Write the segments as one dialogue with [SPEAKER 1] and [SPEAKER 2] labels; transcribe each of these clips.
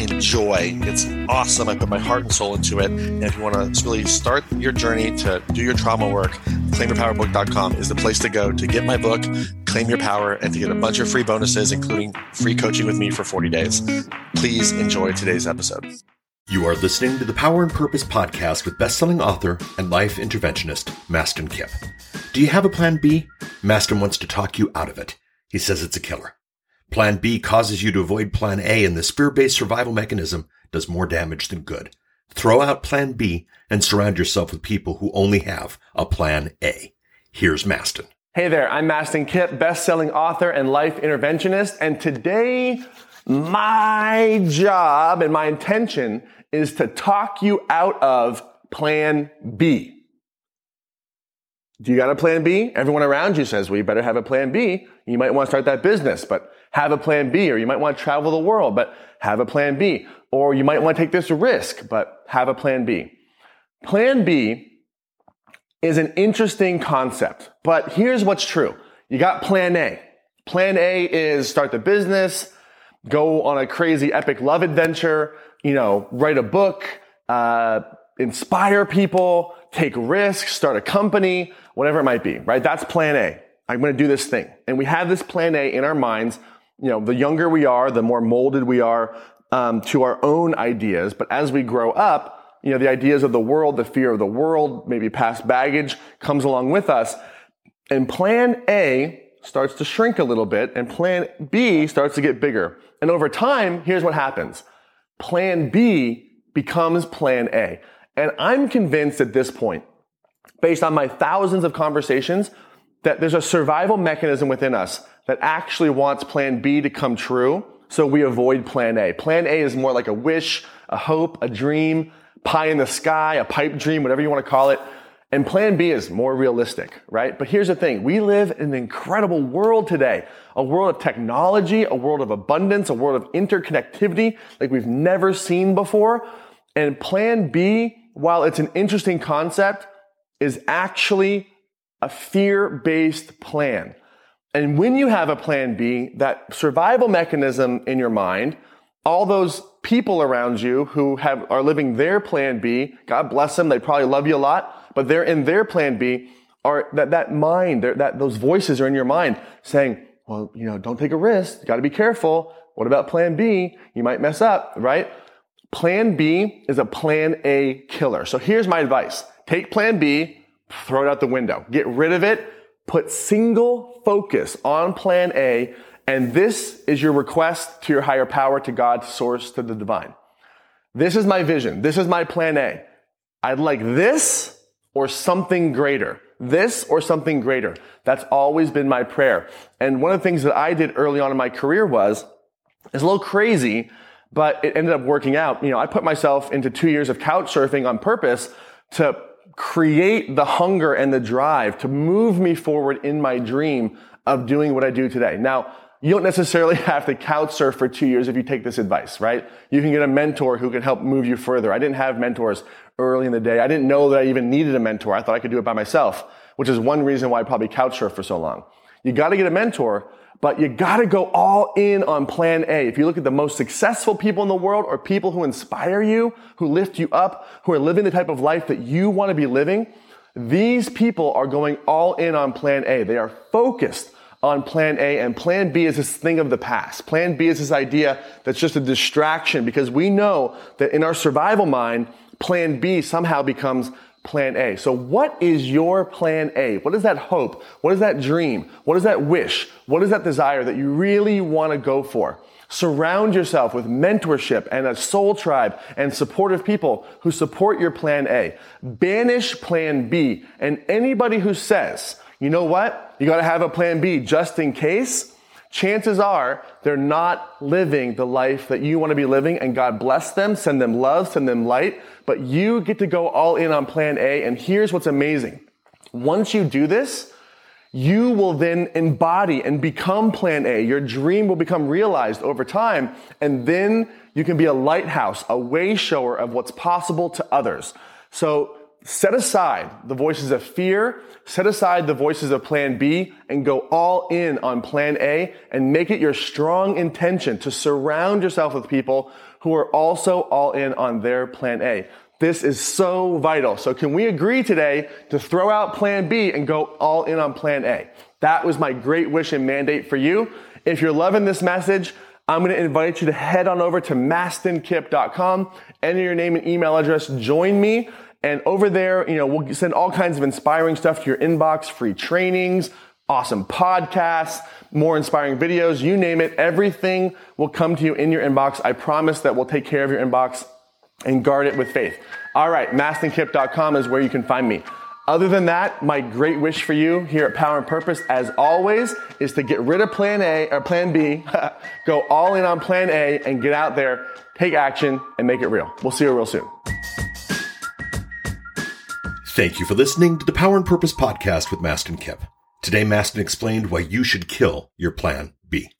[SPEAKER 1] enjoy. It's awesome. I put my heart and soul into it. And if you want to really start your journey to do your trauma work, claimyourpowerbook.com is the place to go to get my book, Claim Your Power, and to get a bunch of free bonuses, including free coaching with me for 40 days. Please enjoy today's episode.
[SPEAKER 2] You are listening to the Power and Purpose podcast with best-selling author and life interventionist Mastin Kipp. Do you have a plan B? Mastin wants to talk you out of it. He says it's a killer. Plan B causes you to avoid Plan A, and the spear-based survival mechanism does more damage than good. Throw out Plan B and surround yourself with people who only have a Plan A. Here's Mastin.
[SPEAKER 3] Hey there, I'm Mastin Kipp, best-selling author and life interventionist, and today my job and my intention is to talk you out of Plan B. Do you got a plan B? Everyone around you says, well, you better have a plan B. You might want to start that business, but have a plan B. Or you might want to travel the world, but have a plan B. Or you might want to take this risk, but have a plan B. Plan B is an interesting concept, but here's what's true. You got plan A. Plan A is start the business, go on a crazy epic love adventure, you know, write a book, uh, inspire people, take risks, start a company, whatever it might be, right? That's plan A. I'm going to do this thing. And we have this plan A in our minds. You know, the younger we are, the more molded we are um, to our own ideas. But as we grow up, you know, the ideas of the world, the fear of the world, maybe past baggage comes along with us. And plan A starts to shrink a little bit and plan B starts to get bigger. And over time, here's what happens. Plan B becomes plan A. And I'm convinced at this point, based on my thousands of conversations, that there's a survival mechanism within us that actually wants plan B to come true. So we avoid plan A. Plan A is more like a wish, a hope, a dream, pie in the sky, a pipe dream, whatever you want to call it. And plan B is more realistic, right? But here's the thing. We live in an incredible world today. A world of technology, a world of abundance, a world of interconnectivity like we've never seen before. And plan B, while it's an interesting concept, is actually a fear-based plan. And when you have a plan B, that survival mechanism in your mind, all those people around you who have, are living their plan B, God bless them, they probably love you a lot, but they're in their plan B, are that, that mind, that those voices are in your mind saying, well, you know, don't take a risk. You got to be careful. What about plan B? You might mess up, right? Plan B is a plan A killer. So here's my advice. Take plan B, throw it out the window. Get rid of it. Put single focus on plan A. And this is your request to your higher power, to God, source, to the divine. This is my vision. This is my plan A. I'd like this or something greater. This or something greater. That's always been my prayer. And one of the things that I did early on in my career was, it's a little crazy, but it ended up working out. You know, I put myself into two years of couch surfing on purpose to create the hunger and the drive to move me forward in my dream of doing what I do today. Now, you don't necessarily have to couch surf for two years if you take this advice, right? You can get a mentor who can help move you further. I didn't have mentors early in the day. I didn't know that I even needed a mentor. I thought I could do it by myself, which is one reason why I probably couch surf for so long. You got to get a mentor but you gotta go all in on plan A. If you look at the most successful people in the world or people who inspire you, who lift you up, who are living the type of life that you wanna be living, these people are going all in on plan A. They are focused on plan A and plan B is this thing of the past. Plan B is this idea that's just a distraction because we know that in our survival mind, plan B somehow becomes plan A. So what is your plan A? What is that hope? What is that dream? What is that wish? What is that desire that you really want to go for? Surround yourself with mentorship and a soul tribe and supportive people who support your plan A. Banish plan B. And anybody who says, you know what? You got to have a plan B just in case chances are they're not living the life that you want to be living and God bless them, send them love, send them light, but you get to go all in on plan A and here's what's amazing. Once you do this, you will then embody and become plan A. Your dream will become realized over time. And then you can be a lighthouse, a way shower of what's possible to others. So set aside the voices of fear, set aside the voices of plan B and go all in on plan A and make it your strong intention to surround yourself with people who are also all in on their plan A. This is so vital. So can we agree today to throw out plan B and go all in on plan A? That was my great wish and mandate for you. If you're loving this message, I'm going to invite you to head on over to mastinkipp.com, enter your name and email address, join me. And over there, you know, we'll send all kinds of inspiring stuff to your inbox, free trainings, awesome podcasts, more inspiring videos, you name it. Everything will come to you in your inbox. I promise that we'll take care of your inbox and guard it with faith. All right, mastinkipp.com is where you can find me. Other than that, my great wish for you here at Power and Purpose, as always, is to get rid of plan A or plan B, go all in on plan A and get out there, take action and make it real. We'll see you real soon.
[SPEAKER 2] Thank you for listening to the Power and Purpose podcast with Mastin Kipp. Today, Mastin explained why you should kill your plan B.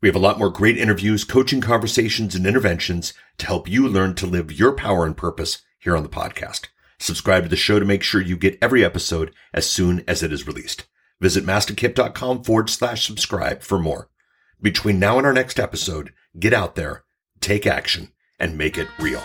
[SPEAKER 2] We have a lot more great interviews, coaching conversations, and interventions to help you learn to live your power and purpose here on the podcast. Subscribe to the show to make sure you get every episode as soon as it is released. Visit mastinkipp.com forward slash subscribe for more. Between now and our next episode, get out there, take action, and make it real.